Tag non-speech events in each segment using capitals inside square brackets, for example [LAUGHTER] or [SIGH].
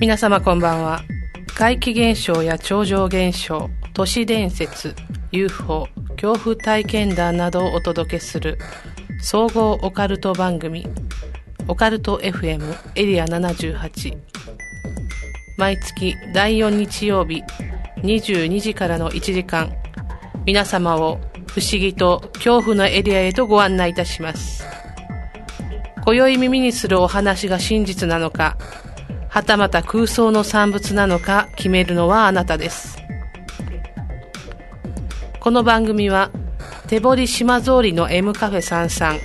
皆様こんばんは。怪奇現象や超常現象、都市伝説、UFO、恐怖体験談などをお届けする総合オカルト番組、オカルト FM エリア78。毎月第4日曜日22時からの1時間、皆様を不思議と恐怖のエリアへとご案内いたします。今宵耳にするお話が真実なのか、はたまた空想の産物なのか決めるのはあなたです。この番組は、手堀島通りの M カフェ33、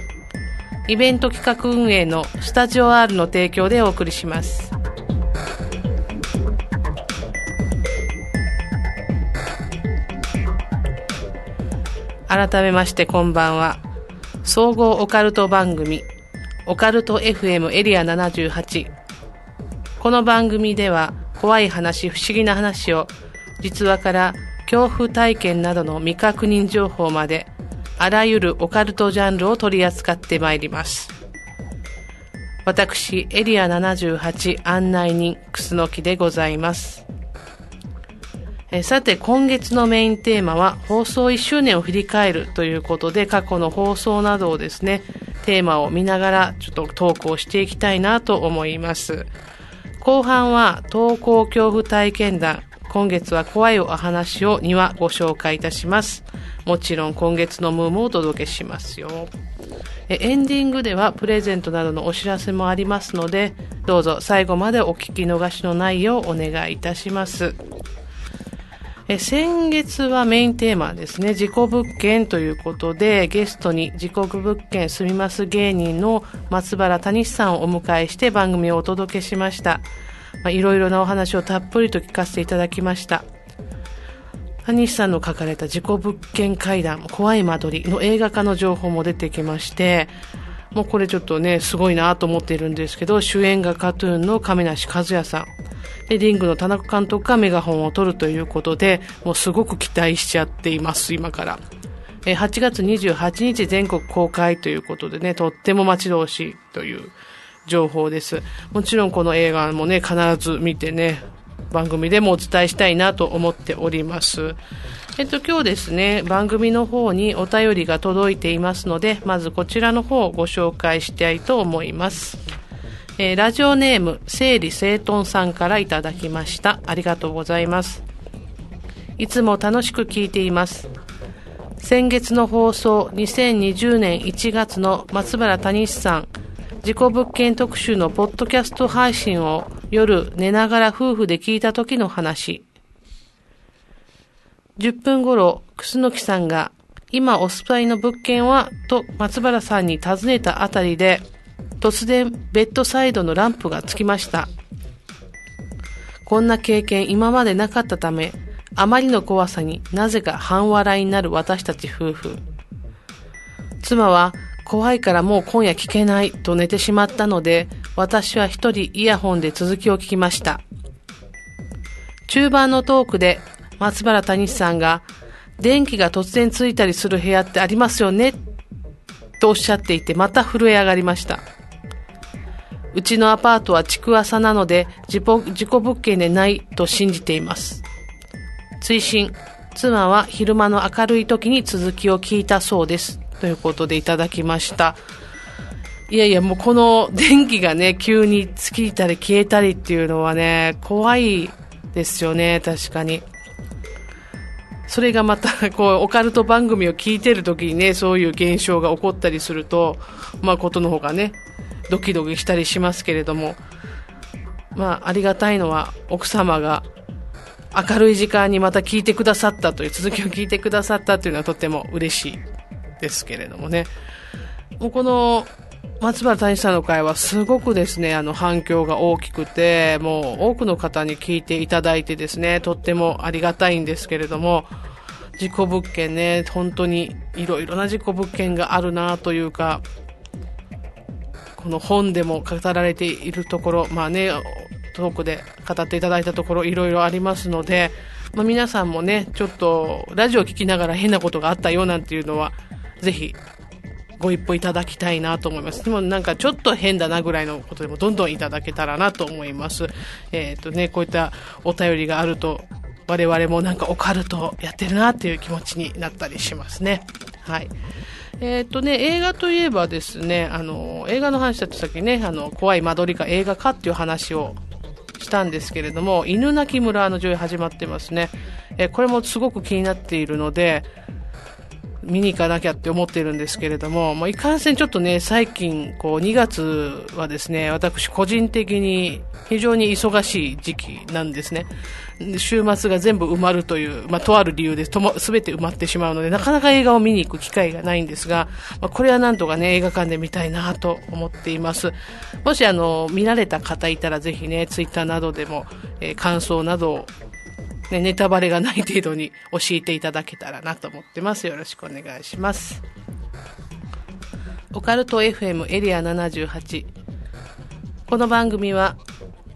イベント企画運営のスタジオ R の提供でお送りします。改めましてこんばんは。総合オカルト番組、オカルト FM エリア78この番組では怖い話、不思議な話を実話から恐怖体験などの未確認情報まであらゆるオカルトジャンルを取り扱ってまいります。私、エリア78案内人、クスノキでございます。えさて、今月のメインテーマは放送1周年を振り返るということで、過去の放送などをですね、テーマを見ながらちょっとトークをしていきたいなと思います。後半は投稿恐怖体験談。今月は怖いお話を2話ご紹介いたします。もちろん今月のムームをお届けしますよ。エンディングではプレゼントなどのお知らせもありますので、どうぞ最後までお聞き逃しのないようお願いいたします。え先月はメインテーマですね、事故物件ということで、ゲストに事故物件住みます芸人の松原谷さんをお迎えして番組をお届けしました。まあ、いろいろなお話をたっぷりと聞かせていただきました。谷さんの書かれた事故物件会談、怖い間取りの映画化の情報も出てきまして、もうこれちょっとね、すごいなと思っているんですけど、主演がカトゥーンの亀梨和也さん。で、リングの田中監督がメガホンを取るということで、もうすごく期待しちゃっています、今から。え8月28日全国公開ということでね、とっても待ち遠しいという情報です。もちろんこの映画もね、必ず見てね、番組でもお伝えしたいなと思っております。えっと、今日ですね、番組の方にお便りが届いていますので、まずこちらの方をご紹介したいと思います。えー、ラジオネーム、整理整頓さんからいただきました。ありがとうございます。いつも楽しく聞いています。先月の放送、2020年1月の松原谷さん、事故物件特集のポッドキャスト配信を夜寝ながら夫婦で聞いた時の話。10分頃、楠木さんが、今お住まいの物件は、と松原さんに尋ねたあたりで、突然ベッドサイドのランプがつきました。こんな経験今までなかったため、あまりの怖さになぜか半笑いになる私たち夫婦。妻は怖いからもう今夜聞けないと寝てしまったので、私は一人イヤホンで続きを聞きました。中盤のトークで松原谷さんが、電気が突然ついたりする部屋ってありますよねとおっしゃっていて、また震え上がりました。うちのアパートは築浅なので事故物件でないと信じています。追伸、妻は昼間の明るい時に続きを聞いたそうです。ということでいただきました。いやいや、もうこの電気がね、急に尽きたり消えたりっていうのはね、怖いですよね、確かに。それがまた、[LAUGHS] こう、オカルト番組を聞いてる時にね、そういう現象が起こったりすると、まあ、ことの方がね、ドキドキしたりしますけれども、まあ、ありがたいのは、奥様が明るい時間にまた聞いてくださったという、続きを聞いてくださったというのはとても嬉しいですけれどもね。もうこの、松原谷さんの会はすごくですね、あの反響が大きくて、もう多くの方に聞いていただいてですね、とってもありがたいんですけれども、事故物件ね、本当にいろいろな事故物件があるなというか、この本でも語られているところ、まあね、トークで語っていただいたところいろいろありますので、まあ、皆さんもね、ちょっとラジオを聞きながら変なことがあったよなんていうのは、ぜひご一報いただきたいなと思います。でもなんかちょっと変だなぐらいのことでもどんどんいただけたらなと思います。えっ、ー、とね、こういったお便りがあると我々もなんかオカルトやってるなっていう気持ちになったりしますね。はい。えっ、ー、とね、映画といえばですね、あの、映画の話だとさっきね、あの、怖い間取りか映画かっていう話をしたんですけれども、犬鳴村の上映始まってますね。えー、これもすごく気になっているので、見に行かなきゃって思ってるんですけれども、もういかんせんちょっとね、最近、こう、2月はですね、私個人的に非常に忙しい時期なんですね。週末が全部埋まるという、まあ、とある理由でとも、すべて埋まってしまうので、なかなか映画を見に行く機会がないんですが、まあ、これはなんとかね、映画館で見たいなと思っています。もしあの、見られた方いたらぜひね、ツイッターなどでも、えー、感想などをね、ネタバレがない程度に教えていただけたらなと思ってます。よろしくお願いします。オカルト FM エリア78。この番組は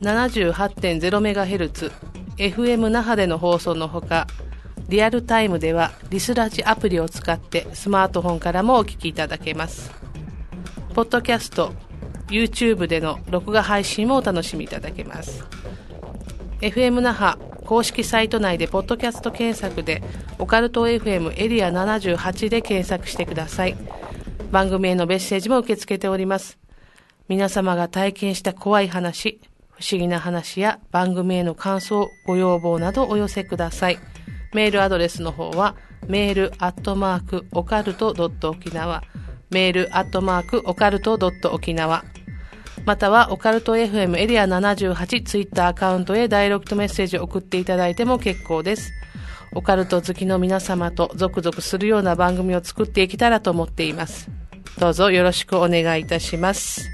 78.0MHz FM 那覇での放送のほか、リアルタイムではリスラジアプリを使ってスマートフォンからもお聞きいただけます。ポッドキャスト、YouTube での録画配信もお楽しみいただけます。FM 那覇公式サイト内でポッドキャスト検索でオカルト FM エリア78で検索してください。番組へのメッセージも受け付けております。皆様が体験した怖い話、不思議な話や番組への感想、ご要望などお寄せください。メールアドレスの方は、メールアットマークオカルトドット沖縄、メールアットマークオカルトドット沖縄、またはオカルト FM エリア78ツイッターアカウントへダイレクトメッセージを送っていただいても結構です。オカルト好きの皆様とゾクゾクするような番組を作っていけたらと思っています。どうぞよろしくお願いいたします。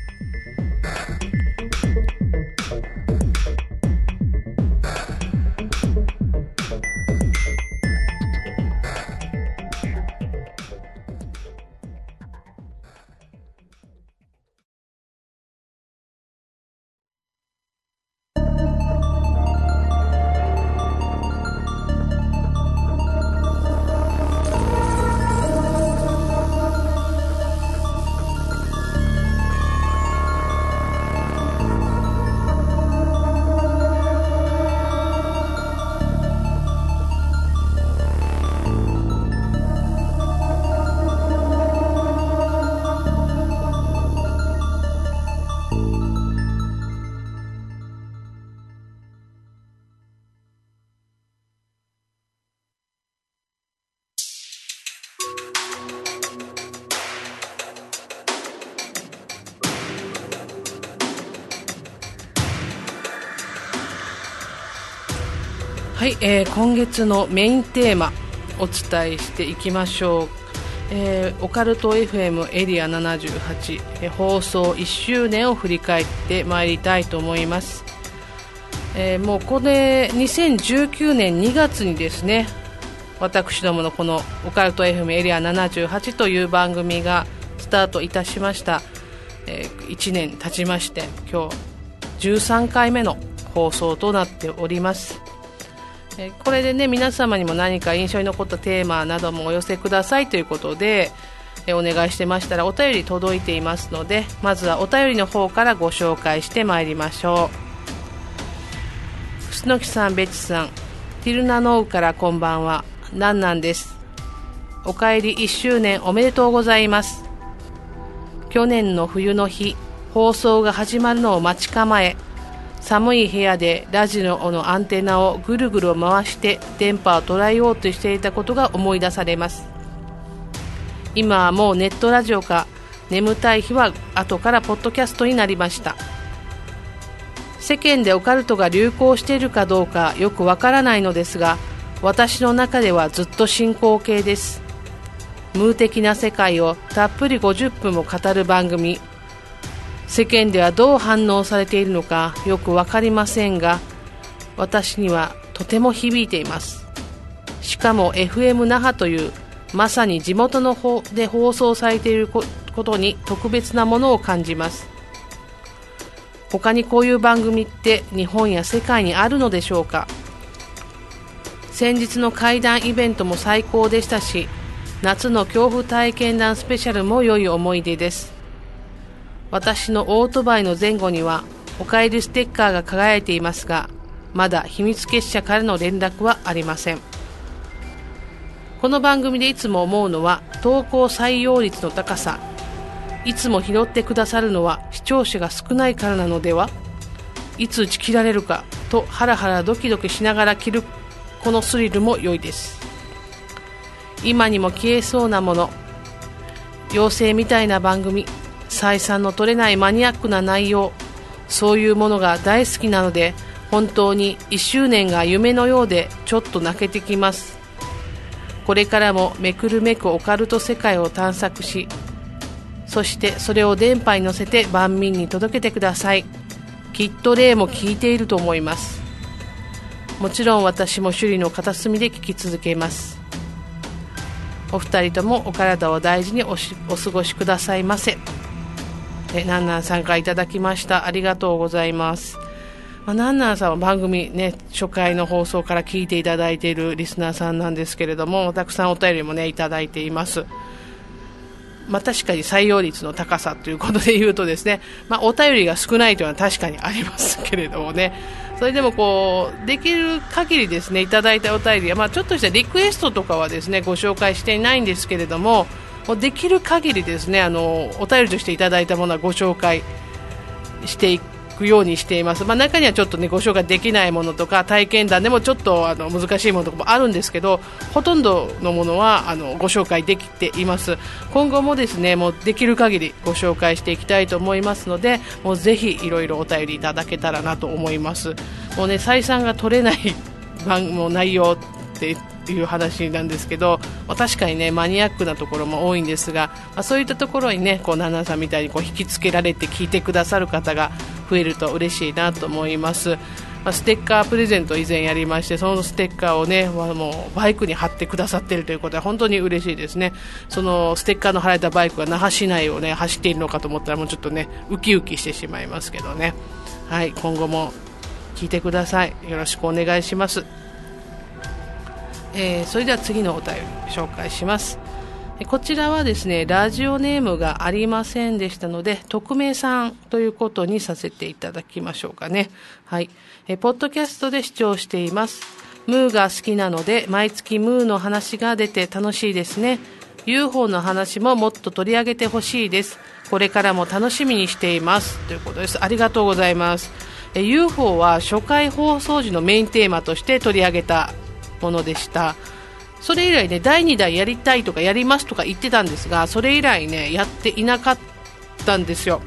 えー、今月のメインテーマお伝えしていきましょう、えー、オカルト FM エリア78、えー、放送1周年を振り返ってまいりたいと思います、えー、もうこれ2019年2月にですね私どものこのオカルト FM エリア78という番組がスタートいたしました、えー、1年経ちまして今日13回目の放送となっております。えこれでね皆様にも何か印象に残ったテーマなどもお寄せくださいということで、えお願いしてましたらお便り届いていますのでまずはお便りの方からご紹介してまいりましょう。楠木さんベチさんティルナノウからこんばんは。なんなんです。お帰り1周年おめでとうございます。去年の冬の日放送が始まるのを待ち構え寒い部屋でラジオのアンテナをぐるぐる回して電波を捉えようとしていたことが思い出されます。今はもうネットラジオか。眠たい日は後からポッドキャストになりました。世間でオカルトが流行しているかどうかよくわからないのですが私の中ではずっと進行形です。無ー的な世界をたっぷり50分も語る番組世間ではどう反応されているのかよく分かりませんが私にはとても響いています。しかも FM 那覇というまさに地元の方で放送されていることに特別なものを感じます。他にこういう番組って日本や世界にあるのでしょうか。先日の会談イベントも最高でしたし夏の恐怖体験談スペシャルも良い思い出です。私のオートバイの前後にはおかえりステッカーが輝いていますがまだ秘密結社からの連絡はありません。この番組でいつも思うのは投稿採用率の高さ。いつも拾ってくださるのは視聴者が少ないからなのでは。いつ打ち切られるかとハラハラドキドキしながら切るこのスリルも良いです。今にも消えそうなもの。妖精みたいな番組。採算の取れないマニアックな内容そういうものが大好きなので本当に1周年が夢のようでちょっと泣けてきます。これからもめくるめくオカルト世界を探索しそしてそれを電波に乗せて万民に届けてください。きっと霊も聞いていると思います。もちろん私も首里の片隅で聞き続けます。お二人ともお体を大事にお過ごしくださいませ。えなんなんさんからいただきました。ありがとうございます。まあ、なんなんさんは番組ね、初回の放送から聞いていただいているリスナーさんなんですけれども、たくさんお便りもね、いただいています。まあ、確かに採用率の高さということで言うとですね、まあ、お便りが少ないというのは確かにありますけれどもね、それでもこう、できる限りですね、いただいたお便りは、まあ、ちょっとしたリクエストとかはですね、ご紹介していないんですけれども、もうできる限りですね、あの、お便りとしていただいたものはご紹介していくようにしています、まあ、中にはちょっとねご紹介できないものとか体験談でもちょっとあの難しいものとかもあるんですけどほとんどのものはあのご紹介できています。今後もですねもうできる限りご紹介していきたいと思いますのでもうぜひいろいろお便りいただけたらなと思います。もうね採算が取れない番も内容っていう話なんですけど、まあ、確かにねマニアックなところも多いんですが、まあ、そういったところにねこうナナさんみたいにこう引きつけられて聞いてくださる方が増えると嬉しいなと思います。まあ、ステッカープレゼント以前やりましてそのステッカーをね、まあ、もうバイクに貼ってくださっているということは本当に嬉しいですね。そのステッカーの貼られたバイクが那覇市内をね走っているのかと思ったらもうちょっとねウキウキしてしまいますけどね。はい今後も聞いてください。よろしくお願いします。えー、それでは次のお便り紹介します。こちらはですねラジオネームがありませんでしたので匿名さんということにさせていただきましょうかね。はい。えポッドキャストで視聴しています。ムーが好きなので毎月ムーの話が出て楽しいですね。UFO の話ももっと取り上げてほしいです。これからも楽しみにしています。ということです。ありがとうございます。UFO は初回放送時のメインテーマとして取り上げたものでした。それ以来ね第2弾やりたいとかやりますとか言ってたんですがそれ以来ねやっていなかったんですよ。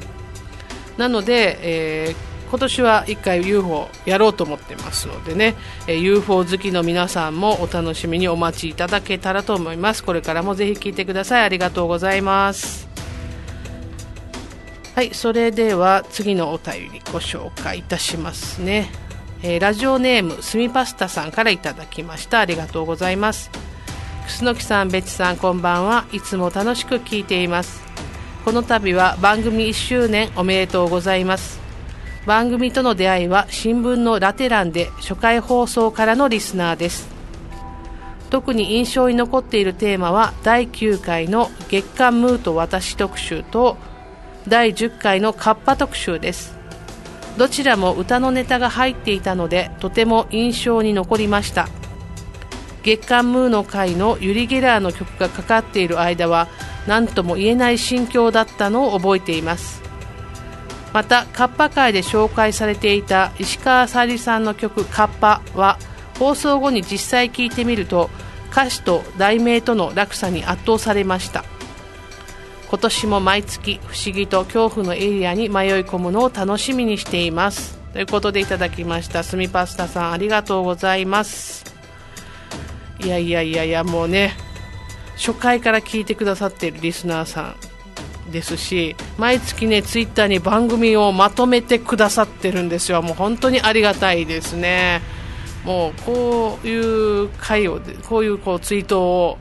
なので、えー、今年は1回 UFO やろうと思ってますのでね、えー、UFO 好きの皆さんもお楽しみにお待ちいただけたらと思います。これからもぜひ聞いてください。ありがとうございます。はいそれでは次のお便りご紹介いたしますね。えー、ラジオネームすみパスタさんからいただきました。ありがとうございます。楠木さんべちさんこんばんは。いつも楽しく聞いています。この度は番組1周年おめでとうございます。番組との出会いは新聞のラテ欄で初回放送からのリスナーです。特に印象に残っているテーマは第9回の月刊ムーと私特集と第10回のカッパ特集です。どちらも歌のネタが入っていたのでとても印象に残りました。月刊ムーの会のユリ・ゲラーの曲がかかっている間は何とも言えない心境だったのを覚えています。またカッパ界で紹介されていた石川さゆりさんの曲「カッパ」は放送後に実際聴いてみると歌詞と題名との落差に圧倒されました。今年も毎月不思議と恐怖のエリアに迷い込むのを楽しみにしています。ということでいただきました。すみパスタさんありがとうございます。いやいやいやいやもうね初回から聞いてくださっているリスナーさんですし毎月ねツイッターに番組をまとめてくださってるんですよ。もう本当にありがたいですね。もうこういう回をこういうこうツイートを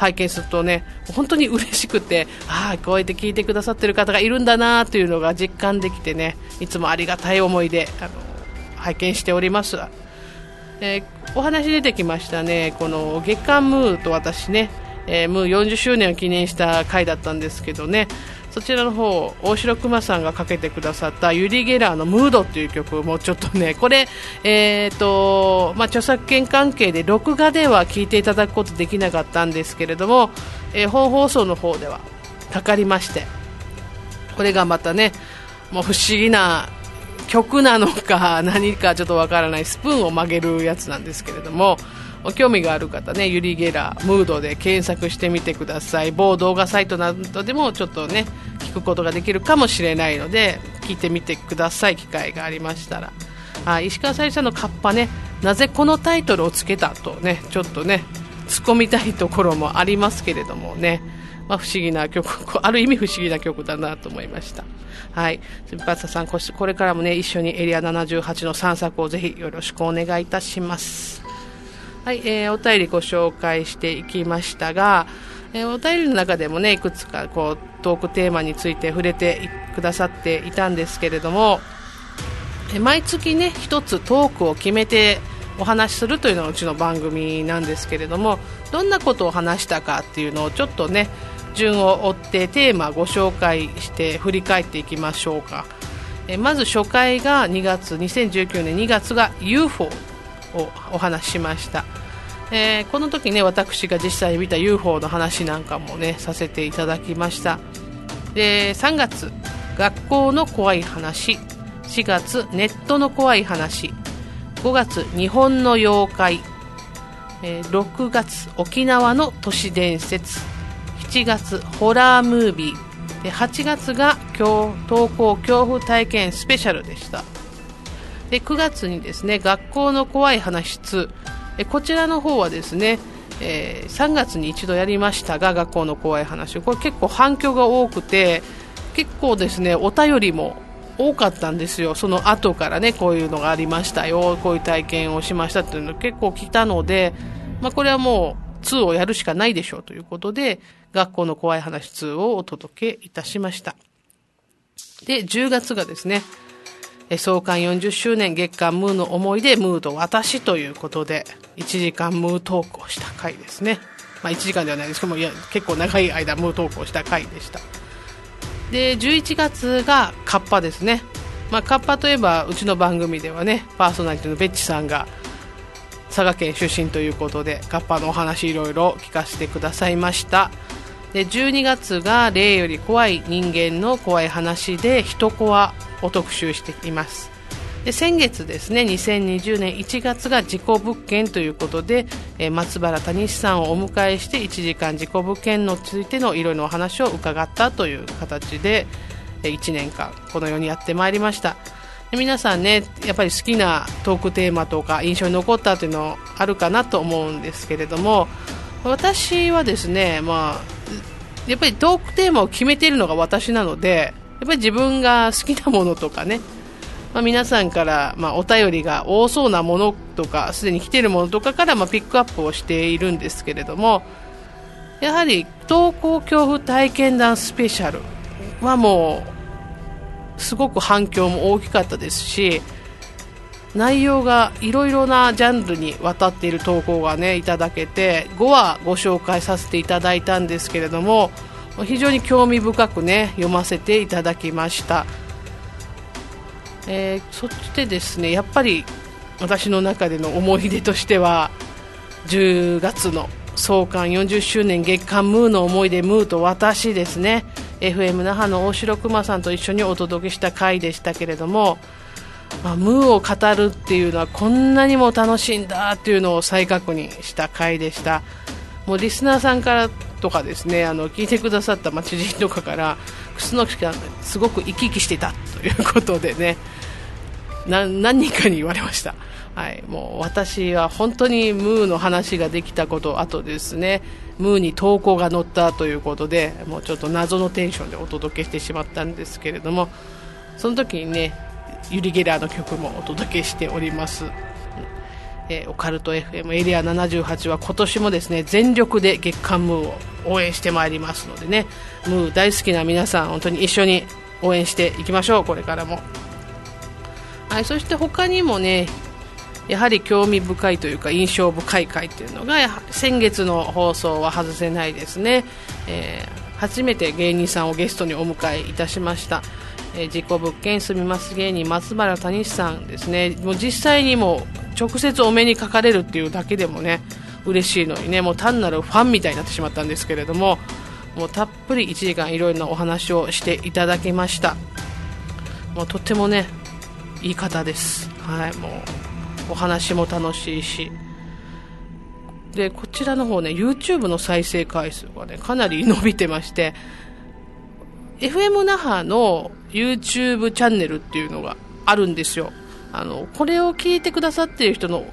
拝見するとね本当に嬉しくてああこうやって聞いてくださってる方がいるんだなというのが実感できてねいつもありがたい思いであの拝見しております、えー、お話出てきましたねこの月刊ムーと私ねえー、ムー40周年を記念した回だったんですけどねそちらの方大城熊さんがかけてくださったユリ・ゲラーの「ムード」っていう曲もちょっとね [LAUGHS] これ、えーとまあ、著作権関係で録画では聴いていただくことできなかったんですけれども、えー、本放送の方ではかかりましてこれがまたねもう不思議な曲なのか何かちょっとわからないスプーンを曲げるやつなんですけれどもお興味がある方ねユリ・ゲラームードで検索してみてください某動画サイトなどでもちょっとね聞くことができるかもしれないので聞いてみてください機会がありましたらあ石川さゆりさんのカッパねなぜこのタイトルをつけたとねちょっとね突っ込みたいところもありますけれどもねまあ、不思議な曲、ある意味不思議な曲だなと思いました。はい。バッサさん、これからもね、一緒にエリア78の散策をぜひよろしくお願いいたします。はい、えー、お便りご紹介していきましたが、えー、お便りの中でもね、いくつかこう、トークテーマについて触れてくださっていたんですけれども、えー、毎月ね、一つトークを決めてお話しするというのがうちの番組なんですけれども、どんなことを話したかっていうのをちょっとね、順を追ってテーマご紹介して振り返っていきましょうか。えまず初回が2月、2019年2月が UFO お話ししました、えー、この時ね私が実際見た UFO の話なんかもねさせていただきました。で3月学校の怖い話。4月ネットの怖い話。5月日本の妖怪、え、6月沖縄の都市伝説。7月ホラームービー。で8月が今日投稿恐怖体験スペシャルでした。で9月にですね学校の怖い話2えこちらの方はですね、えー、3月に一度やりましたが学校の怖い話。これ結構反響が多くて結構ですねお便りも多かったんですよ。その後からねこういうのがありましたよこういう体験をしましたっていうの結構来たので、まあ、これはもう2をやるしかないでしょうということで学校の怖い話2をお届けいたしました。で10月がですね創刊40周年月刊ムーの思い出ムーと私ということで、1時間ムートークをした回ですね。まあ1時間ではないですけども、いや、結構長い間ムートークをした回でした。で、11月がカッパですね。まあカッパといえば、うちの番組ではね、パーソナリティのベッチさんが、佐賀県出身ということで、カッパのお話いろいろ聞かせてくださいました。で、12月が例より怖い人間の怖い話で、人コアを特集しています。で先月ですね2020年1月が事故物件ということで、えー、松原谷さんをお迎えして1時間事故物件についてのいろいろお話を伺ったという形で、え、1年間このようにやってまいりました。で皆さんねやっぱり好きなトークテーマとか印象に残ったというのあるかなと思うんですけれども私はですねまあやっぱりトークテーマを決めているのが私なのでっぱり自分が好きなものとかね、[LAUGHS] まあ、皆さんから、まあ、お便りが多そうなものとか、すでに来ているものとかから、まあ、ピックアップをしているんですけれども、やはり、登校恐怖体験談スペシャルはもう、すごく反響も大きかったですし、内容がいろいろなジャンルにわたっている投稿がね、いただけて、5話ご紹介させていただいたんですけれども、非常に興味深くね読ませていただきました、えー、そしてですねやっぱり私の中での思い出としては10月の創刊40周年月刊ムーの思い出ムーと私ですね FM 那覇の大城熊さんと一緒にお届けした回でしたけれども、まあ、ムーを語るっていうのはこんなにも楽しいんだっていうのを再確認した回でした。もうリスナーさんからとかですねあの聞いてくださった知人とかから楠木さんがすごく生き生きしてたということでね何人かに言われました。はい、もう私は本当にムーの話ができたこと、あとですね、ムーに投稿が載ったということで、もうちょっと謎のテンションでお届けしてしまったんですけれども、その時にね、ユリ・ゲラーの曲もお届けしております。えー、オカルト FM エリア78は今年もですね全力で月刊ムーを応援してまいりますのでね。ムー大好きな皆さん本当に一緒に応援していきましょう。これからも。はいそして他にもねやはり興味深いというか印象深い回というのが先月の放送は外せないですね、えー、初めて芸人さんをゲストにお迎えいたしました、えー、自己物件住みます芸人松原谷さんですね。もう実際にも直接お目にかかれるっていうだけでもね嬉しいのにねもう単なるファンみたいになってしまったんですけれどももうたっぷり1時間いろいろなお話をしていただきました。もうとってもねいい方です。はいもうお話も楽しいし。でこちらの方ね YouTube の再生回数がねかなり伸びてまして FM 那覇の YouTube チャンネルっていうのがあるんですよ。あのこれを聞いてくださっている人の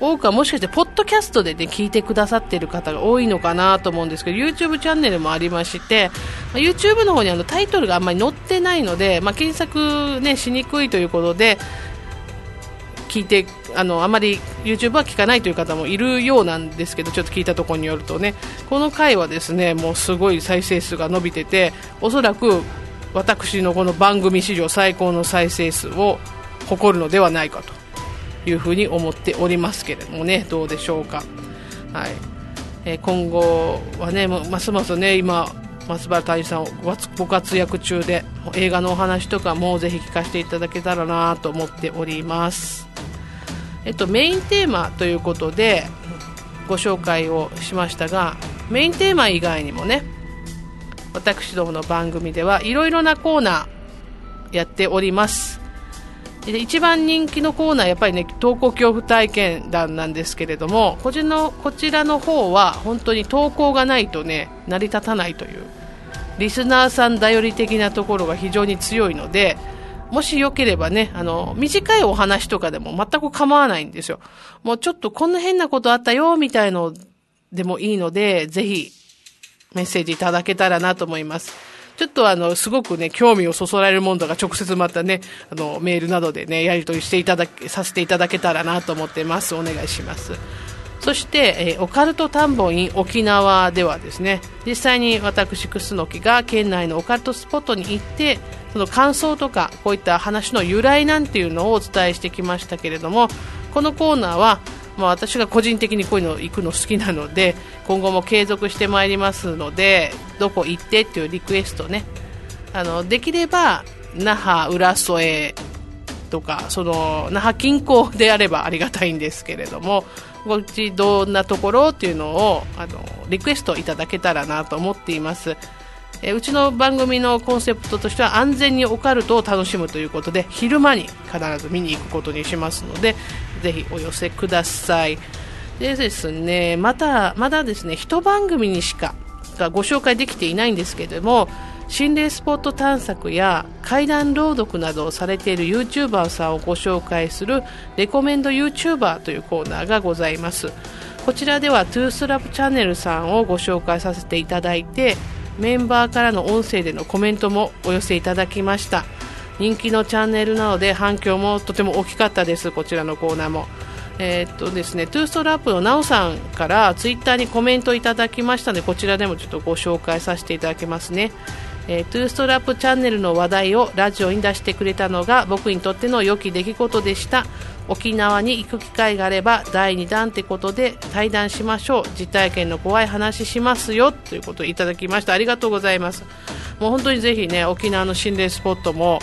多くはもしかしてポッドキャストで、ね、聞いてくださっている方が多いのかなと思うんですけど YouTube チャンネルもありまして、YouTube の方にあのタイトルがあんまり載ってないので、まあ、検索、ね、しにくいということで聞いてあのあまり YouTube は聞かないという方もいるようなんですけどちょっと聞いたところによるとねこの回はですねもうすごい再生数が伸びてておそらく私のこの番組史上最高の再生数を誇るのではないかというふうに思っておりますけれどもねどうでしょうか。はいえー、今後はねますますね今松原大さんご活躍中で映画のお話とかもぜひ聞かせていただけたらなと思っております。えっと、メインテーマということでご紹介をしましたがメインテーマ以外にもね私どもの番組ではいろいろなコーナーやっております。で一番人気のコーナーやっぱりね投稿恐怖体験談なんですけれどもこちのこちらの方は本当に投稿がないとね成り立たないというリスナーさん頼り的なところが非常に強いのでもしよければね、あの、短いお話とかでも全く構わないんですよ。もうちょっとこんな変なことあったよ、みたいのでもいいので、ぜひメッセージいただけたらなと思います。ちょっとあの、すごくね、興味をそそられるものとか直接またね、あの、メールなどでね、やり取りしていただけ、させていただけたらなと思ってます。お願いします。そして、えー、オカルト探訪院沖縄ではですね、実際に私、楠木が県内のオカルトスポットに行って、その感想とかこういった話の由来なんていうのをお伝えしてきましたけれどもこのコーナーは、まあ、私が個人的にこういうの行くの好きなので今後も継続してまいりますのでどこ行ってっていうリクエストね。あのできれば那覇浦添とかその那覇近郊であればありがたいんですけれどもこっちどんなところっていうのをあのリクエストいただけたらなと思っています。えうちの番組のコンセプトとしては安全にオカルトを楽しむということで昼間に必ず見に行くことにしますのでぜひお寄せくださいでですねまたまだですね一番組にしかご紹介できていないんですけれども心霊スポット探索や怪談朗読などをされている YouTuber さんをご紹介するレコメンド YouTuber というコーナーがございます。こちらではトゥースラブチャンネルさんをご紹介させていただいてメンバーからの音声でのコメントもお寄せいただきました。人気のチャンネルなので反響もとても大きかったです。こちらのコーナーも。えー、っとですね、トゥーストラップのなおさんからツイッターにコメントいただきましたのでこちらでもちょっとご紹介させていただきますね、えー、トゥーストラップチャンネルの話題をラジオに出してくれたのが僕にとっての良き出来事でした。沖縄に行く機会があれば第2弾ってことで対談しましょう。実体験の怖い話しますよ。ということをいただきました。ありがとうございます。もう本当にぜひね沖縄の心霊スポットも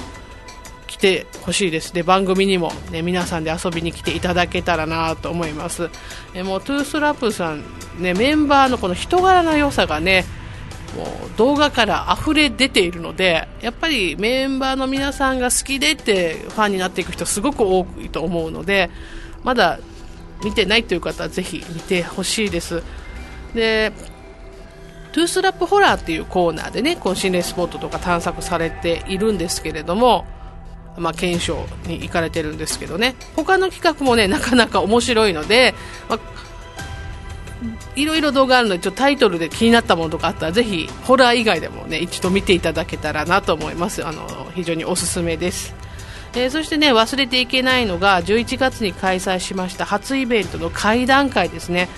来てほしいです。で番組にも、ね、皆さんで遊びに来ていただけたらなと思います。えもうトゥーストラップさん、ね、メンバーのこの人柄の良さがねもう動画から溢れ出ているのでやっぱりメンバーの皆さんが好きでってファンになっていく人すごく多いと思うのでまだ見てないという方はぜひ見てほしいです。でトゥースラップホラーっていうコーナーでねこう心霊スポットとか探索されているんですけれどもまあ、検証に行かれてるんですけどね。他の企画もねなかなか面白いので、まあ、いろいろ動画あるのでちょっとタイトルで気になったものとかあったらぜひホラー以外でもね一度見ていただけたらなと思います。あの非常におすすめです、えー、そしてね忘れていけないのが11月に開催しました初イベントの会談会ですね。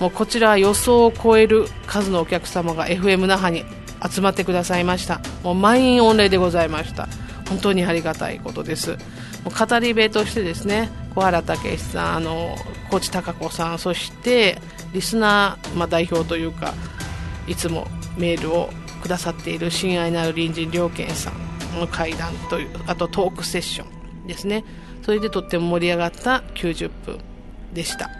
もうこちらは予想を超える数のお客様が FM 那覇に集まってくださいました。もう満員御礼でございました。本当にありがたいことです。語り部としてですね小原武史さんあの高知貴子さんそしてリスナー、まあ、代表というかいつもメールをくださっている親愛なる隣人良健さんの会談というあとトークセッションですね。それでとっても盛り上がった90分でした。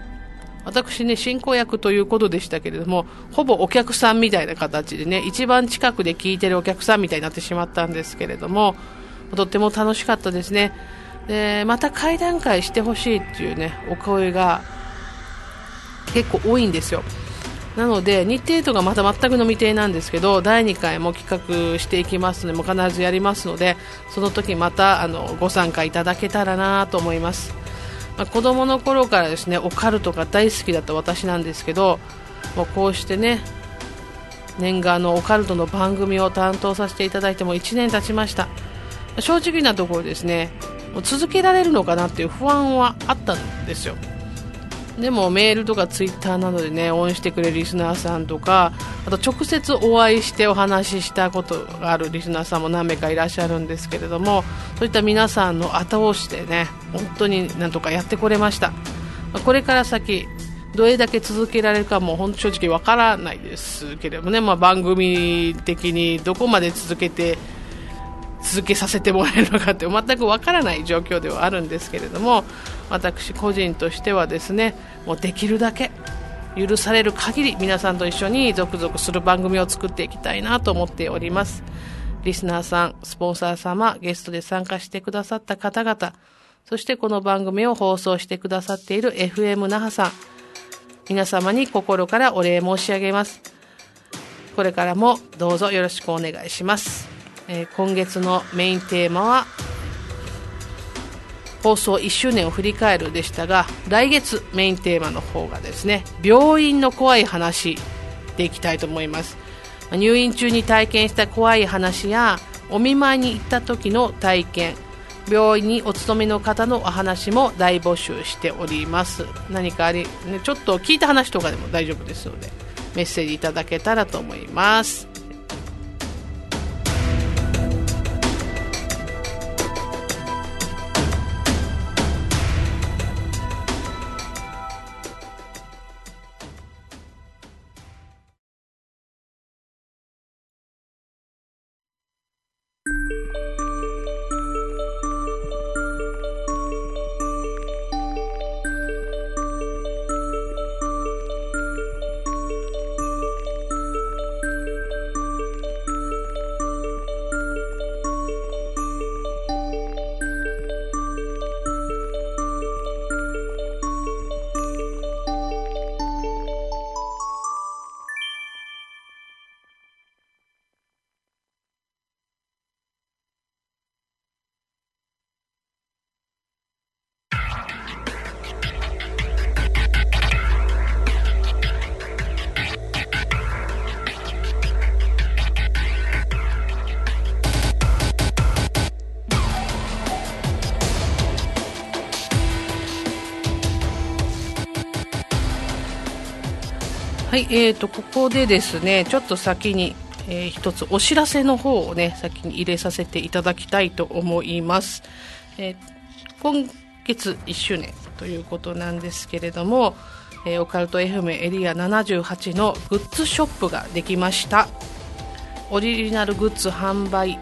私ね進行役ということでしたけれどもほぼお客さんみたいな形でね一番近くで聞いてるお客さんみたいになってしまったんですけれどもとっても楽しかったですね。でまた会談会してほしいっていうねお声が結構多いんですよ。なので日程とかまた全くの未定なんですけど第2回も企画していきますのでも必ずやりますのでその時またあのご参加いただけたらなと思います、まあ、子供の頃からですねオカルトが大好きだった私なんですけどもうこうしてね念願のオカルトの番組を担当させていただいても1年経ちました。正直なところですね続けられるのかなっていう不安はあったんですよ。でもメールとかツイッターなどでね応援してくれるリスナーさんとかあと直接お会いしてお話ししたことがあるリスナーさんも何名かいらっしゃるんですけれどもそういった皆さんの後押しでね本当になんとかやってこれました。これから先どれだけ続けられるかも本当正直わからないですけれどもね、まあ、番組的にどこまで続けて続けさせてもらえるのかって全くわからない状況ではあるんですけれども私個人としてはですねもうできるだけ許される限り皆さんと一緒に続々する番組を作っていきたいなと思っております。リスナーさんスポンサー様ゲストで参加してくださった方々そしてこの番組を放送してくださっている FM 那覇さん皆様に心からお礼申し上げます。これからもどうぞよろしくお願いします。えー、今月のメインテーマは放送1周年を振り返るでしたが来月メインテーマの方がですね病院の怖い話でいきたいと思います。入院中に体験した怖い話やお見舞いに行った時の体験病院にお勤めの方のお話も大募集しております。何かあり、ね、ちょっと聞いた話とかでも大丈夫ですのでメッセージいただけたらと思います。はい、えーと、ここでですね、ちょっと先に、えー、一つお知らせの方をね、先に入れさせていただきたいと思います。えー、今月1周年ということなんですけれども、えー、オカルト FM エリア78のグッズショップができました。オリジナルグッズ販売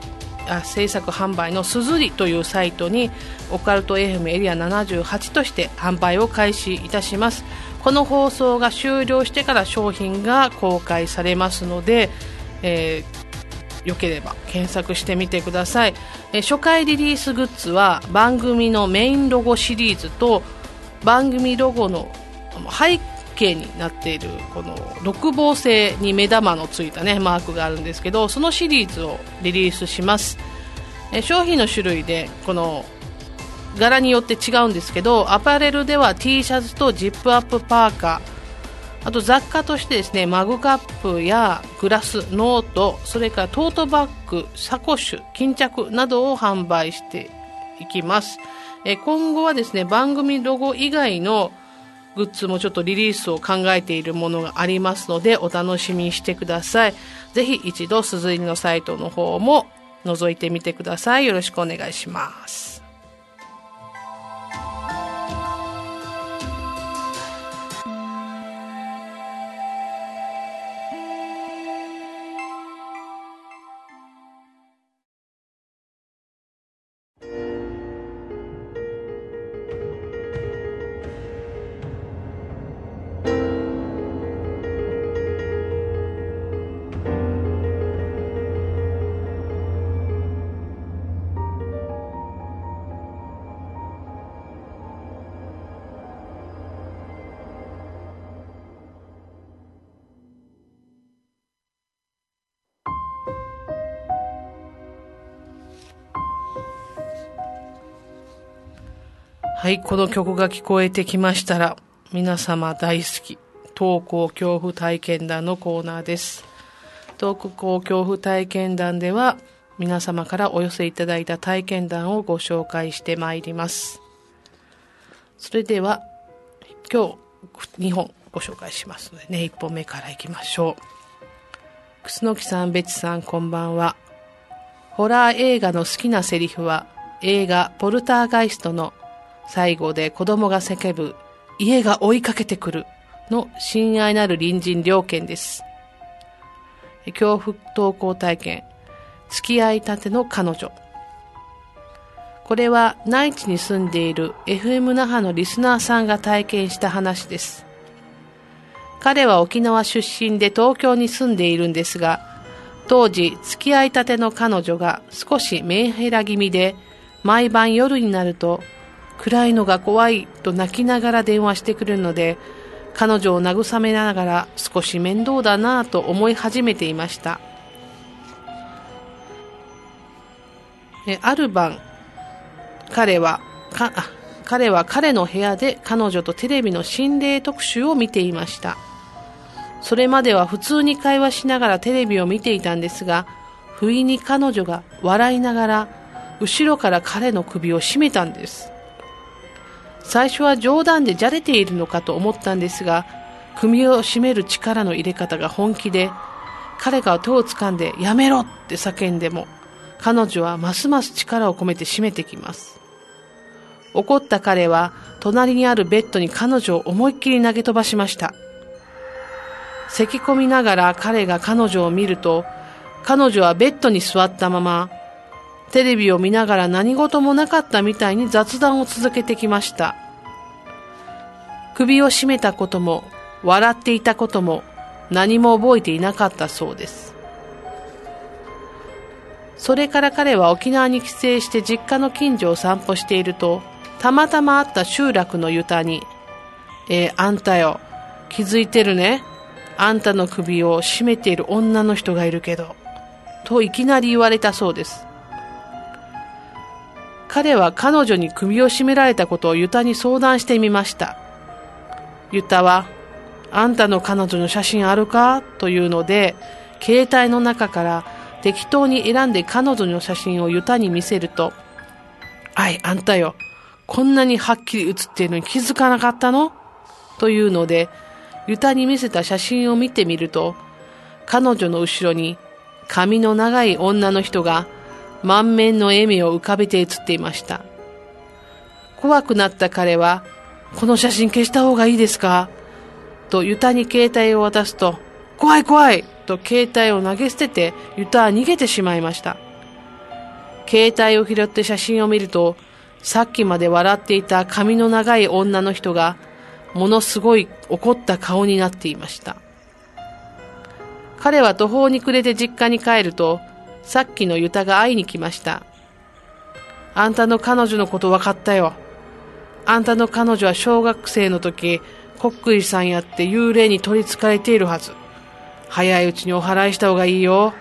あ制作販売のすずりというサイトにオカルト FM エリア78として販売を開始いたしますこの放送が終了してから商品が公開されますので、えー、よければ検索してみてください、え、初回リリースグッズは番組のメインロゴシリーズと番組ロゴの背景になっているこの六芒星に目玉のついたねマークがあるんですけどそのシリーズをリリースします。え商品の種類でこの柄によって違うんですけどアパレルでは T シャツとジップアップパーカーあと雑貨としてですねマグカップやグラスノートそれからトートバッグサコッシュ巾着などを販売していきます。え今後はですね番組ロゴ以外のグッズもちょっとリリースを考えているものがありますのでお楽しみにしてください。ぜひ一度鈴入のサイトの方も覗いてみてください。よろしくお願いします。はい、この曲が聞こえてきましたら、皆様大好き、投稿恐怖体験談のコーナーです。投稿恐怖体験談では、皆様からお寄せいただいた体験談をご紹介してまいります。それでは、今日2本ご紹介しますのでね、1本目からいきましょう。楠木さん、別さん、こんばんは。ホラー映画の好きなセリフは、映画ポルターガイストの最後で子供が叫ぶ、家が追いかけてくるの親愛なる隣人両県です。恐怖投稿体験、付き合いたての彼女。これは内地に住んでいる FM 那覇のリスナーさんが体験した話です。彼は沖縄出身で東京に住んでいるんですが、当時付き合いたての彼女が少しメンヘラ気味で、毎晩夜になると暗いのが怖いと泣きながら電話してくるので、彼女を慰めながら少し面倒だなぁと思い始めていました。ある晩、彼は、彼は彼の部屋で彼女とテレビの心霊特集を見ていました。それまでは普通に会話しながらテレビを見ていたんですが、不意に彼女が笑いながら後ろから彼の首を絞めたんです。最初は冗談でじゃれているのかと思ったんですが、首を絞める力の入れ方が本気で、彼が手を掴んでやめろって叫んでも、彼女はますます力を込めて締めてきます。怒った彼は、隣にあるベッドに彼女を思いっきり投げ飛ばしました。咳込みながら彼が彼女を見ると、彼女はベッドに座ったまま、テレビを見ながら何事もなかったみたいに雑談を続けてきました。首を絞めたことも、笑っていたことも、何も覚えていなかったそうです。それから彼は沖縄に帰省して実家の近所を散歩していると、たまたま会った集落のユタに、えー、あんたよ、気づいてるね？あんたの首を絞めている女の人がいるけど、といきなり言われたそうです。彼は彼女に首を絞められたことをユタに相談してみました。ユタは、あんたの彼女の写真あるか？というので、携帯の中から適当に選んで彼女の写真をユタに見せると、あい、あんたよ。こんなにはっきり写っているのに気づかなかったの？というので、ユタに見せた写真を見てみると、彼女の後ろに髪の長い女の人が満面の笑みを浮かべて写っていました。怖くなった彼は、この写真消した方がいいですか？とユタに携帯を渡すと、怖い怖いと携帯を投げ捨ててユタは逃げてしまいました。携帯を拾って写真を見ると、さっきまで笑っていた髪の長い女の人が、ものすごい怒った顔になっていました。彼は途方に暮れて実家に帰ると、さっきのユタが会いに来ました。あんたの彼女のこと分かったよ。あんたの彼女は小学生の時、こっくりさんやって幽霊に取り憑かれているはず。早いうちにお払いした方がいいよ。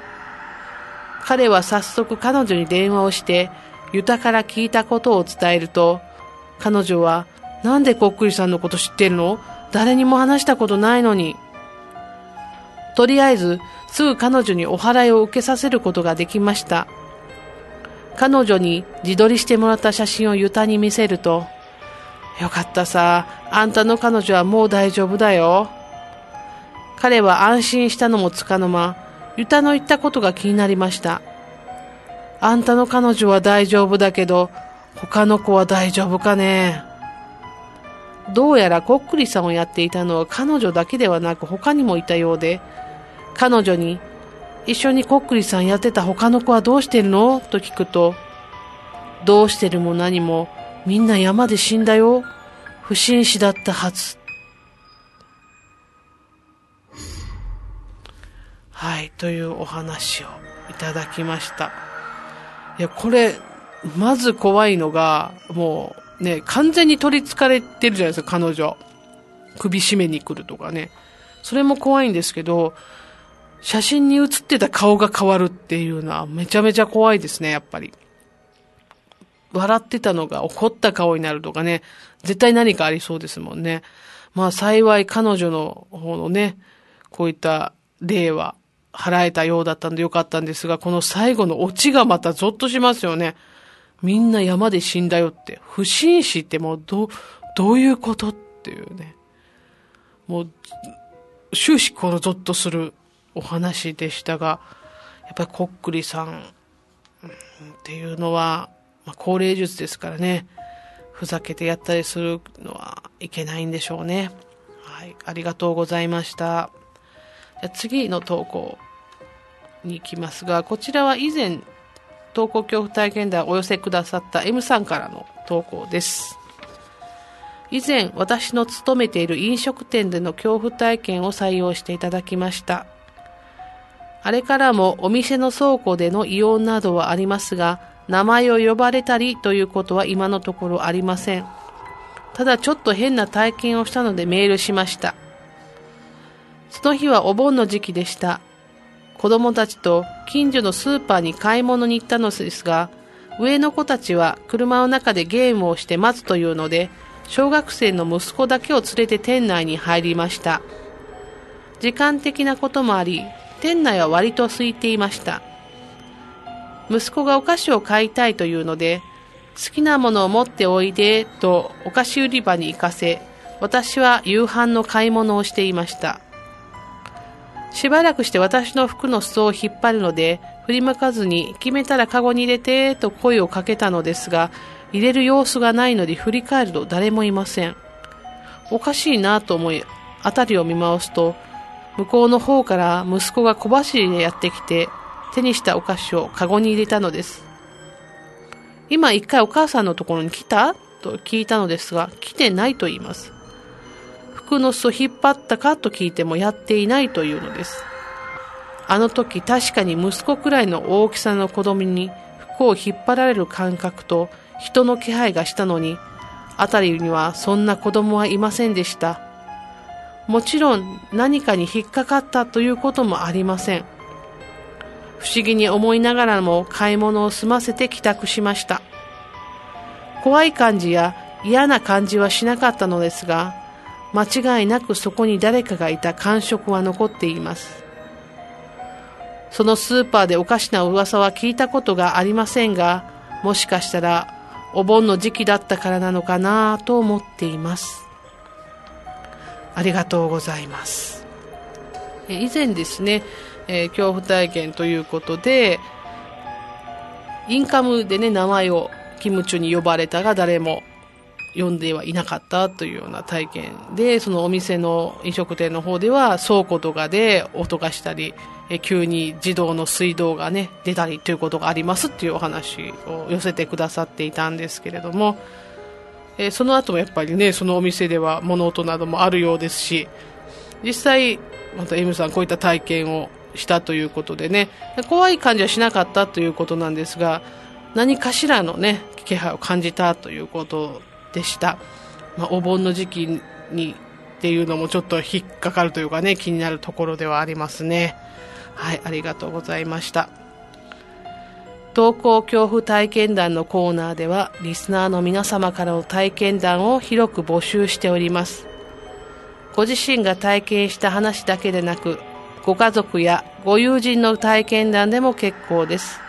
彼は早速彼女に電話をして、ユタから聞いたことを伝えると、彼女は、なんでこっくりさんのこと知ってるの？誰にも話したことないのに。とりあえず、すぐ彼女にお払いを受けさせることができました。彼女に自撮りしてもらった写真をユタに見せると、よかったさ、あんたの彼女はもう大丈夫だよ。彼は安心したのもつかの間、ユタの言ったことが気になりました。あんたの彼女は大丈夫だけど、他の子は大丈夫かねどうやらこっくりさんをやっていたのは彼女だけではなく他にもいたようで、彼女に、一緒にこっくりさんやってた他の子はどうしてるの？と聞くと、どうしてるも何も、みんな山で死んだよ。不審死だったはず。はい、というお話をいただきました。いや、これ、まず怖いのが、もうね、完全に取り憑かれてるじゃないですか、彼女。首絞めに来るとかね。それも怖いんですけど、写真に写ってた顔が変わるっていうのはめちゃめちゃ怖いですね、やっぱり。笑ってたのが怒った顔になるとかね、絶対何かありそうですもんね。まあ幸い彼女の方のね、こういった例は払えたようだったんでよかったんですが、この最後のオチがまたゾッとしますよね。みんな山で死んだよって、不審死ってもうど、どういうことっていうね。もう、終始このゾッとするお話でしたが、やっぱりこっくりさんっていうのは、まあ、高齢術ですからね、ふざけてやったりするのはいけないんでしょうね。はい、ありがとうございました。じゃ次の投稿に行きますが、こちらは以前、投稿恐怖体験談をお寄せくださった M さんからの投稿です。以前、私の勤めている飲食店での恐怖体験を採用していただきました。あれからもお店の倉庫での異音などはありますが、名前を呼ばれたりということは今のところありません。ただちょっと変な体験をしたのでメールしました。その日はお盆の時期でした。子供たちと近所のスーパーに買い物に行ったのですが、上の子たちは車の中でゲームをして待つというので、小学生の息子だけを連れて店内に入りました。時間的なこともあり、店内は割と空いていました。息子がお菓子を買いたいというので、好きなものを持っておいでとお菓子売り場に行かせ、私は夕飯の買い物をしていました。しばらくして私の服の裾を引っ張るので、振り向かずに決めたらカゴに入れてと声をかけたのですが、入れる様子がないので振り返ると誰もいません。おかしいなと思い、辺りを見回すと、向こうの方から息子が小走りでやってきて、手にしたお菓子をカゴに入れたのです。今一回お母さんのところに来た？と聞いたのですが、来てないと言います。服の裾引っ張ったかと聞いてもやっていないというのです。あの時確かに息子くらいの大きさの子供に服を引っ張られる感覚と人の気配がしたのに、辺りにはそんな子供はいませんでした。もちろん何かに引っかかったということもありません。不思議に思いながらも買い物を済ませて帰宅しました。怖い感じや嫌な感じはしなかったのですが、間違いなくそこに誰かがいた感触は残っています。そのスーパーでおかしな噂は聞いたことがありませんが、もしかしたらお盆の時期だったからなのかなと思っています。ありがとうございます。以前ですね、えー、恐怖体験ということで、インカムでね、名前をキムチュに呼ばれたが誰も呼んではいなかったというような体験で、そのお店の飲食店の方では倉庫とかで音がしたり、え急に自動の水道がね、出たりということがありますっていうお話を寄せてくださっていたんですけれども、えその後もやっぱりね、そのお店では物音などもあるようですし、実際、また M さんこういった体験をしたということでね、怖い感じはしなかったということなんですが、何かしらのね、気配を感じたということでした。まあ、お盆の時期にっていうのもちょっと引っかかるというかね、気になるところではありますね。はい、ありがとうございました。投稿恐怖体験談のコーナーでは、リスナーの皆様からの体験談を広く募集しております。ご自身が体験した話だけでなく、ご家族やご友人の体験談でも結構です。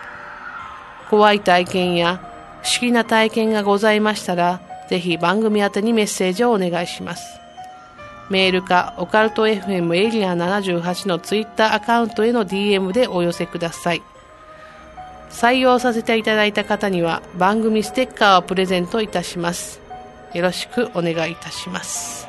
怖い体験や不思議な体験がございましたら、ぜひ番組宛にメッセージをお願いします。メールか、オカルト FM エリア78のツイッターアカウントへの DM でお寄せください。採用させていただいた方には番組ステッカーをプレゼントいたします。よろしくお願いいたします。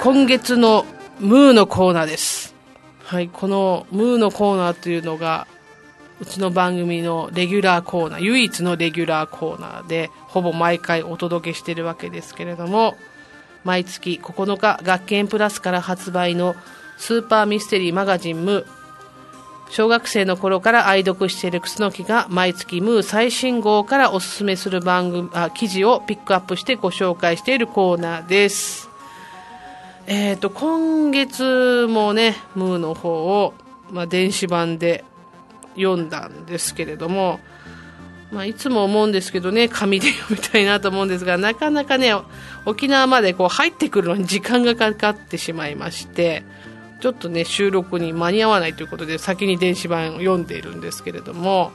今月のムーのコーナーです。はい、このムーのコーナーというのが、うちの番組のレギュラーコーナー、唯一のレギュラーコーナーで、ほぼ毎回お届けしているわけですけれども、毎月9日、学研プラスから発売のスーパーミステリーマガジンムー、小学生の頃から愛読している楠木が毎月ムー最新号からおすすめする番組あ記事をピックアップしてご紹介しているコーナーです。えっ、と、今月もね、ムーの方を、まあ、電子版で読んだんですけれども、まあ、いつも思うんですけどね、紙で読みたいなと思うんですが、なかなかね、沖縄までこう入ってくるのに時間がかかってしまいまして、ちょっとね、収録に間に合わないということで、先に電子版を読んでいるんですけれども、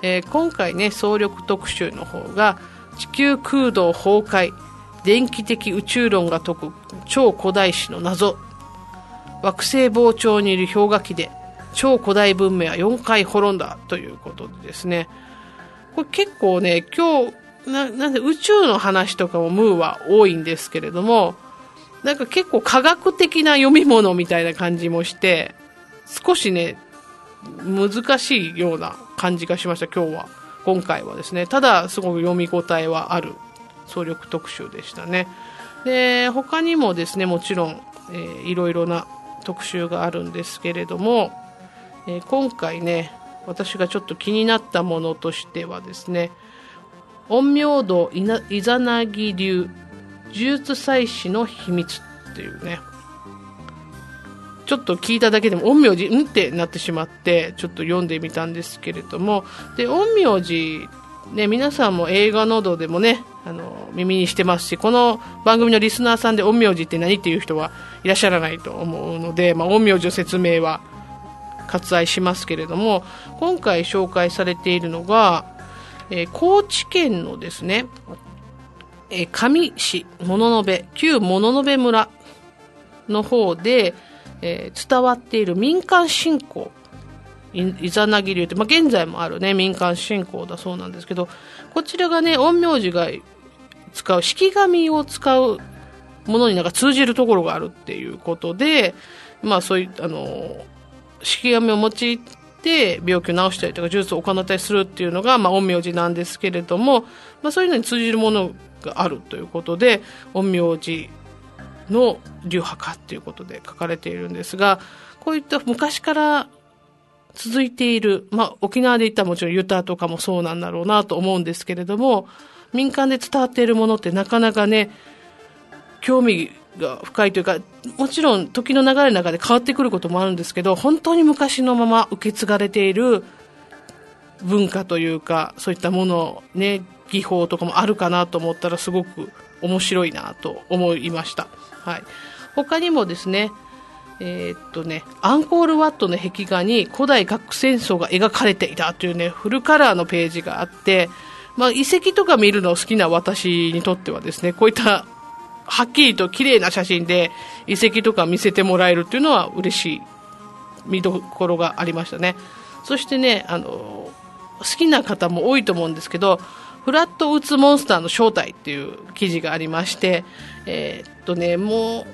えー今回ね、総力特集の方が、地球空洞崩壊、電気的宇宙論が解く超古代史の謎、惑星膨張にいる氷河期で、超古代文明は4回滅んだということでですね、これ結構ね、今日、ななんで宇宙の話とかもムーは多いんですけれども、なんか結構科学的な読み物みたいな感じもして、少しね、難しいような感じがしました、今日は。今回はですね。ただ、すごく読み応えはある総力特集でしたね。で、他にもですね、もちろん、えーいろいろな特集があるんですけれども、えー今回ね、私がちょっと気になったものとしてはですね、陰陽道イザナギ流呪術祭祀の秘密っていうね、ちょっと聞いただけでも陰陽師んってなってしまってちょっと読んでみたんですけれどもで陰陽師ね皆さんも映画などでもねあの耳にしてますしこの番組のリスナーさんで陰陽師って何っていう人はいらっしゃらないと思うので、まあ、陰陽師の説明は割愛しますけれども今回紹介されているのが、えー高知県のですねえー上市物の部旧物の部村の方で、えー伝わっている民間信仰いイザナギ流って、まあ、現在もあるね民間信仰だそうなんですけどこちらがね陰陽師が使う式紙を使うものになんか通じるところがあるっていうことでまあそういうあの式紙を用いて病気を治したりとか呪術を行ったりするっていうのが、まあ、陰陽師なんですけれども、まあ、そういうのに通じるものがあるということで陰陽師の流派かっていうことで書かれているんですがこういった昔から続いている、まあ、沖縄で言ったらもちろんユタとかもそうなんだろうなと思うんですけれども民間で伝わっているものってなかなかね興味が深いというかもちろん時の流れの中で変わってくることもあるんですけど本当に昔のまま受け継がれている文化というかそういったものね技法とかもあるかなと思ったらすごく面白いなと思いました、はい、他にもですねえーっとね、アンコールワットの壁画に古代核戦争が描かれていたというね、フルカラーのページがあって、まあ、遺跡とか見るの好きな私にとってはですね、こういったはっきりと綺麗な写真で遺跡とか見せてもらえるっていうのは嬉しい見どころがありましたね。そしてね、あの、好きな方も多いと思うんですけど、フラット打つモンスターの正体っていう記事がありまして、えーっとね、もう、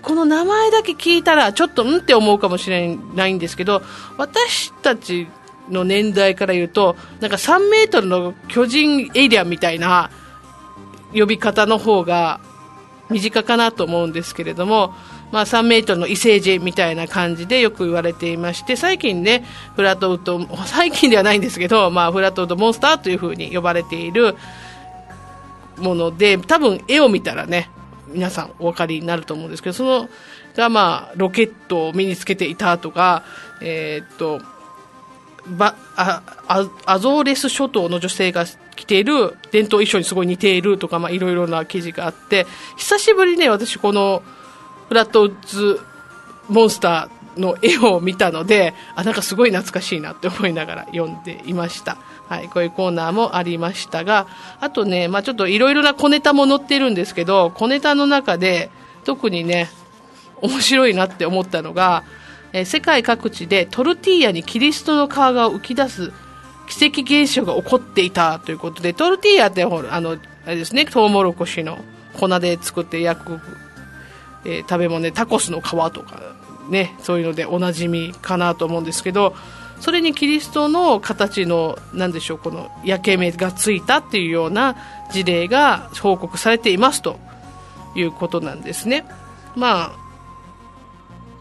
この名前だけ聞いたらちょっとんって思うかもしれないんですけど、私たちの年代から言うと、なんか3メートルの巨人エイリアンみたいな呼び方の方が身近かなと思うんですけれども、まあ、3メートルの異星人みたいな感じでよく言われていまして、最近ね、フラットウッド、最近ではないんですけど、まあ、フラットウッドモンスターというふうに呼ばれているもので、多分絵を見たらね、皆さんお分かりになると思うんですけど、そのがまあ、ロケットを身につけていたとか、えーっと、ばああアゾーレス諸島の女性が着ている伝統衣装にすごい似ているとか、まあ、いろいろな記事があって久しぶりにね私このフラットウッズモンスターの絵を見たのであなんかすごい懐かしいなって思いながら読んでいました、はい、こういうコーナーもありましたがあとね、まあ、ちょっといろいろな小ネタも載ってるんですけど小ネタの中で特にね面白いなって思ったのが、えー世界各地でトルティーヤにキリストの皮が浮き出す奇跡現象が起こっていたということでトルティーヤってほらあのあれですねトウモロコシの粉で作って焼くえー、食べ物でタコスの皮とかね、そういうのでおなじみかなと思うんですけど、それにキリストの形の、なんでしょう、この焼け目がついたっていうような事例が報告されていますということなんですね。まあ、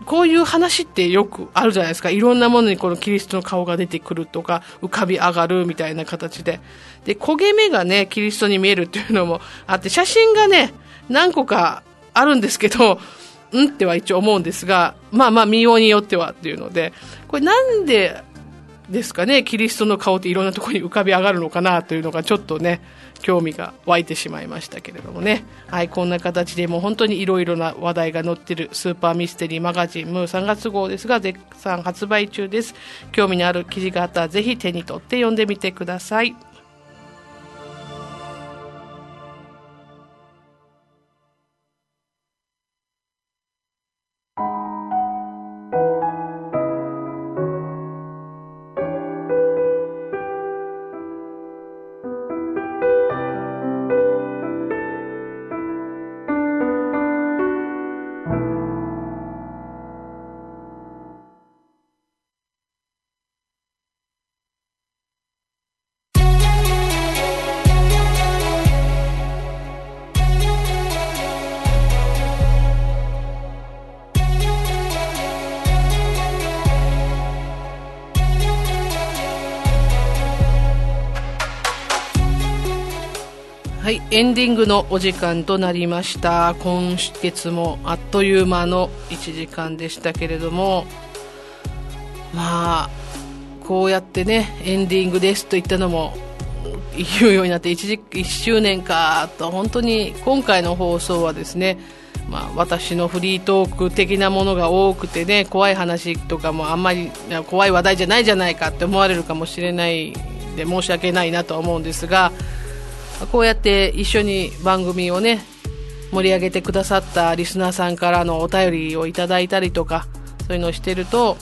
こういう話ってよくあるじゃないですか。いろんなものにこのキリストの顔が出てくるとか、浮かび上がるみたいな形で。で、焦げ目がね、キリストに見えるっていうのもあって、写真がね、何個かあるんですけど、[LAUGHS] うんっては一応思うんですが、まあまあ見ようによってはっていうので、これなんでですかね、キリストの顔っていろんなところに浮かび上がるのかなというのがちょっとね、興味が湧いてしまいましたけれどもね。はい、こんな形でもう本当にいろいろな話題が載ってるスーパーミステリーマガジンムー3月号ですが、絶賛発売中です。興味のある記事があったらぜひ手に取って読んでみてください。エンディングのお時間となりました。今月もあっという間の1時間でしたけれども、まあ、こうやってね、エンディングですと言ったのも、言うようになって 1, 1周年かと、本当に今回の放送はですね、まあ、私のフリートーク的なものが多くてね、怖い話とかもあんまり怖い話題じゃないじゃないかって思われるかもしれないで申し訳ないなと思うんですが、こうやって一緒に番組をね、盛り上げてくださったリスナーさんからのお便りをいただいたりとか、そういうのをしてると、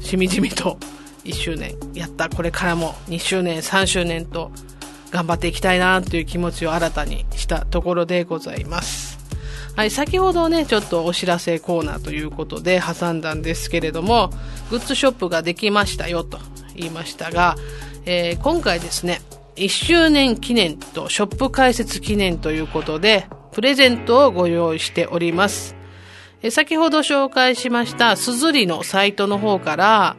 しみじみと1周年やった、これからも2周年、3周年と頑張っていきたいなという気持ちを新たにしたところでございます。はい、先ほどね、ちょっとお知らせコーナーということで挟んだんですけれども、グッズショップができましたよと言いましたが、えー、今回ですね、1周年記念とショップ開設記念ということで、プレゼントをご用意しております。え先ほど紹介しましたすずりのサイトの方から、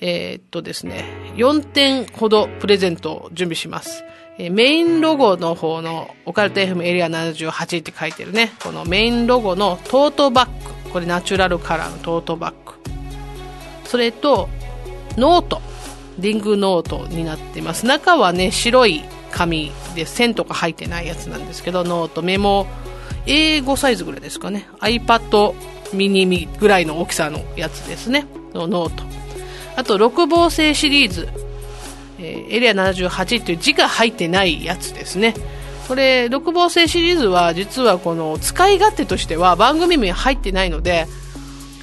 えー、っとですね、4点ほどプレゼントを準備します。えメインロゴの方のオカルト FM エリア78って書いてるね、このメインロゴのトートバッグ、これナチュラルカラーのトートバッグ。それと、ノート。リングノートになってます。中はね、白い紙で線とか入ってないやつなんですけど、ノート、メモ、A5 サイズぐらいですかね。iPad ミニミぐらいの大きさのやつですね。のノート。あと、六芒星シリーズ、えー、エリア78っていう字が入ってないやつですね。これ、六芒星シリーズは実はこの使い勝手としては番組名入ってないので、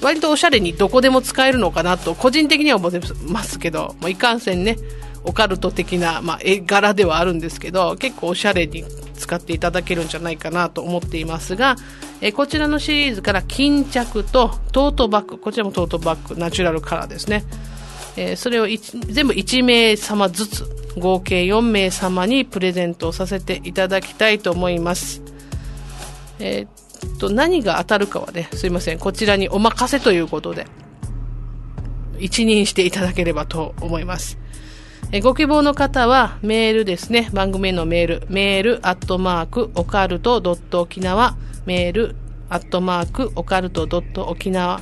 割とおしゃれにどこでも使えるのかなと個人的には思ってますけど、もういかんせんね、オカルト的な、まあ、絵柄ではあるんですけど、結構おしゃれに使っていただけるんじゃないかなと思っていますが、えこちらのシリーズから巾着とトートバッグ、こちらもトートバッグ、ナチュラルカラーですね。えー、それを全部1名様ずつ、合計4名様にプレゼントをさせていただきたいと思います。えーと、何が当たるかはね、すいません、こちらにお任せということで、一任していただければと思います。えご希望の方はメールですね、番組へのメール、メールアットマークオカルトドット沖縄、メールアットマークオカルトドット沖縄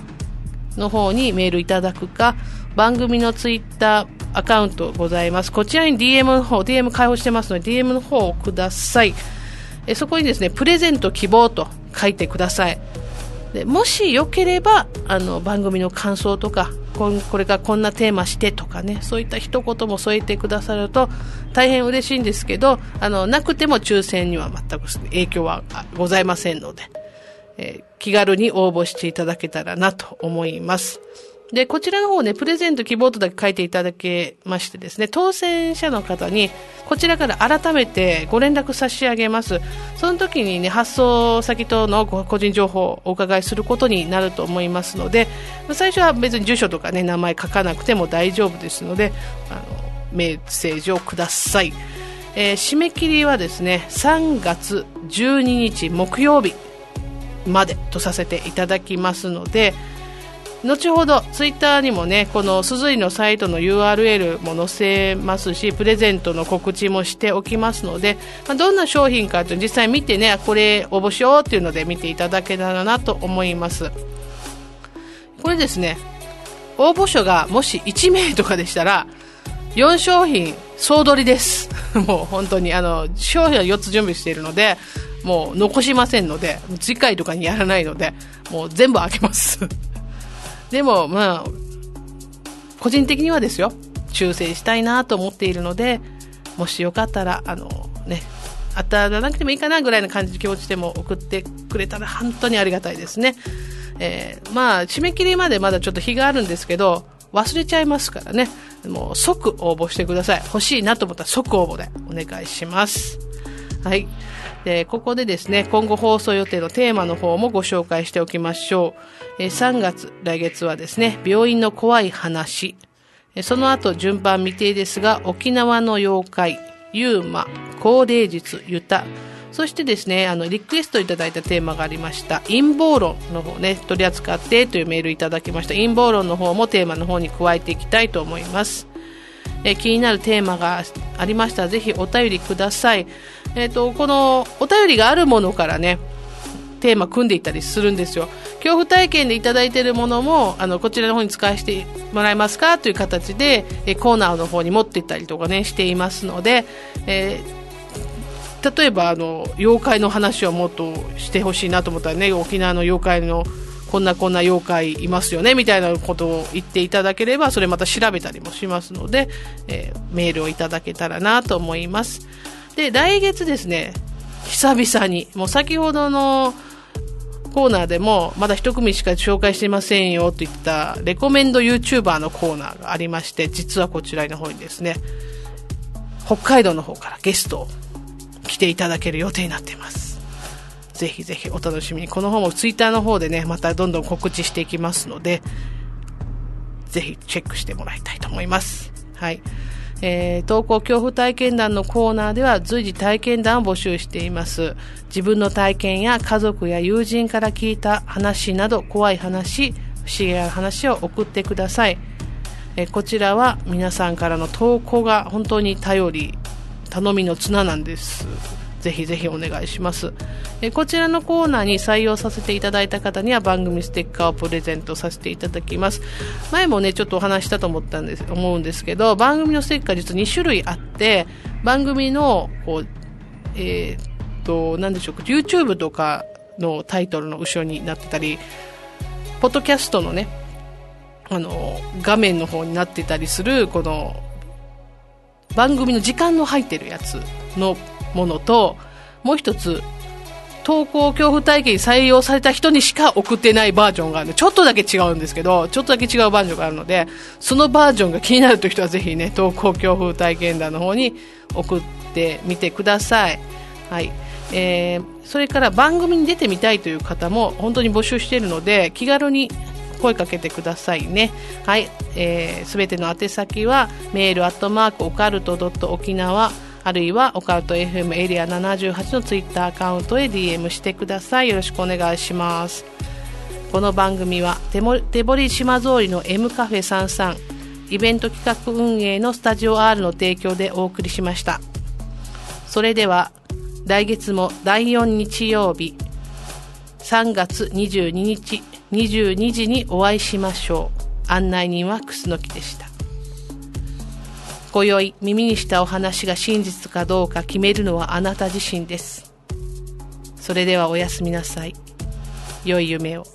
の方にメールいただくか、番組のツイッターアカウントございます。こちらに DM の方、DM 開放してますので DM の方をください。えそこにですね、プレゼント希望と書いてください。でもしよければ、あの、番組の感想とか、これからこんなテーマしてとかね、そういった一言も添えてくださると大変嬉しいんですけど、あの、なくても抽選には全く影響はございませんので、えー、気軽に応募していただけたらなと思います。で、こちらの方ね、プレゼント希望とだけ書いていただけましてですね、当選者の方に、こちらから改めてご連絡差し上げます。その時にね、発送先との個人情報をお伺いすることになると思いますので、最初は別に住所とかね、名前書かなくても大丈夫ですので、あの、メッセージをください。えー、締め切りはですね、3月12日木曜日までとさせていただきますので、後ほどツイッターにもねこの鈴井のサイトの URL も載せますしプレゼントの告知もしておきますので、まあ、どんな商品かと実際見てねこれ応募しようっていうので見ていただけたらなと思います。これですね応募書がもし1名とかでしたら4商品総取りです。[LAUGHS] もう本当にあの商品は4つ準備しているのでもう残しませんので次回とかにやらないのでもう全部開けます。でも、まあ、個人的にはですよ、抽選したいなと思っているので、もしよかったら、あの、ね、当たらなくてもいいかなぐらいの感じの気持ちでも送ってくれたら本当にありがたいですね。えー、まあ、締め切りまでまだちょっと日があるんですけど、忘れちゃいますからね。もう即応募してください。欲しいなと思ったら即応募でお願いします。はい。で、ここでですね、今後放送予定のテーマの方もご紹介しておきましょう。え3月、来月はですね、病院の怖い話。その後、順番未定ですが、沖縄の妖怪、ユーマ、高齢術、ユタ、そしてですね、あの、リクエストいただいたテーマがありました、陰謀論の方ね、取り扱ってというメールいただきました。陰謀論の方もテーマの方に加えていきたいと思います。え気になるテーマがありましたら、ぜひお便りください。えっ、ー、と、このお便りがあるものからね、テーマ組んでいたりするんですよ。恐怖体験でいただいているものも、あの、こちらの方に使わせてもらえますかという形で、えコーナーの方に持っていったりとかね、していますので、えー、例えば、あの、妖怪の話をもっとしてほしいなと思ったらね、沖縄の妖怪のこんなこんな妖怪いますよね、みたいなことを言っていただければ、それまた調べたりもしますので、えー、メールをいただけたらなと思います。で、来月ですね、久々に、もう先ほどのコーナーでも、まだ一組しか紹介していませんよといったレコメンド YouTuber のコーナーがありまして、実はこちらの方にですね、北海道の方からゲスト来ていただける予定になっています。ぜひぜひお楽しみに。この方もツイッターの方でね、またどんどん告知していきますので、ぜひチェックしてもらいたいと思います。はい。えー、投稿恐怖体験談のコーナーでは随時体験談を募集しています。自分の体験や家族や友人から聞いた話など怖い話、不思議な話を送ってください。えー、こちらは皆さんからの投稿が本当に頼り、頼みの綱なんです。ぜひぜひお願いします。えこちらのコーナーに採用させていただいた方には番組ステッカーをプレゼントさせていただきます。前もね、ちょっとお話したと思ったんです、思うんですけど、番組のステッカー実は2種類あって、番組の、こう、えー、っと、なんでしょうか、YouTube とかのタイトルの後ろになってたり、ポッドキャストのね、あの、画面の方になってたりする、この、番組の時間の入ってるやつのものと、もう一つ、投稿恐怖体験に採用された人にしか送ってないバージョンがあるので、ちょっとだけ違うんですけど、ちょっとだけ違うバージョンがあるので、そのバージョンが気になるという人はぜひね、投稿恐怖体験談の方に送ってみてください。はい。えー、それから番組に出てみたいという方も本当に募集しているので、気軽に声かけてくださいね。はい。えー、すべての宛先は、メールアットマークオカルトドット沖縄あるいはオカルト FM エリア78のツイッターアカウントへ DM してください。よろしくお願いします。この番組は手堀島通りの M カフェ33イベント企画運営のスタジオ R の提供でお送りしました。それでは来月も第4日曜日3月22日22時にお会いしましょう。案内人は楠木でした。今宵耳にしたお話が真実かどうか決めるのはあなた自身です。それではおやすみなさい。良い夢を。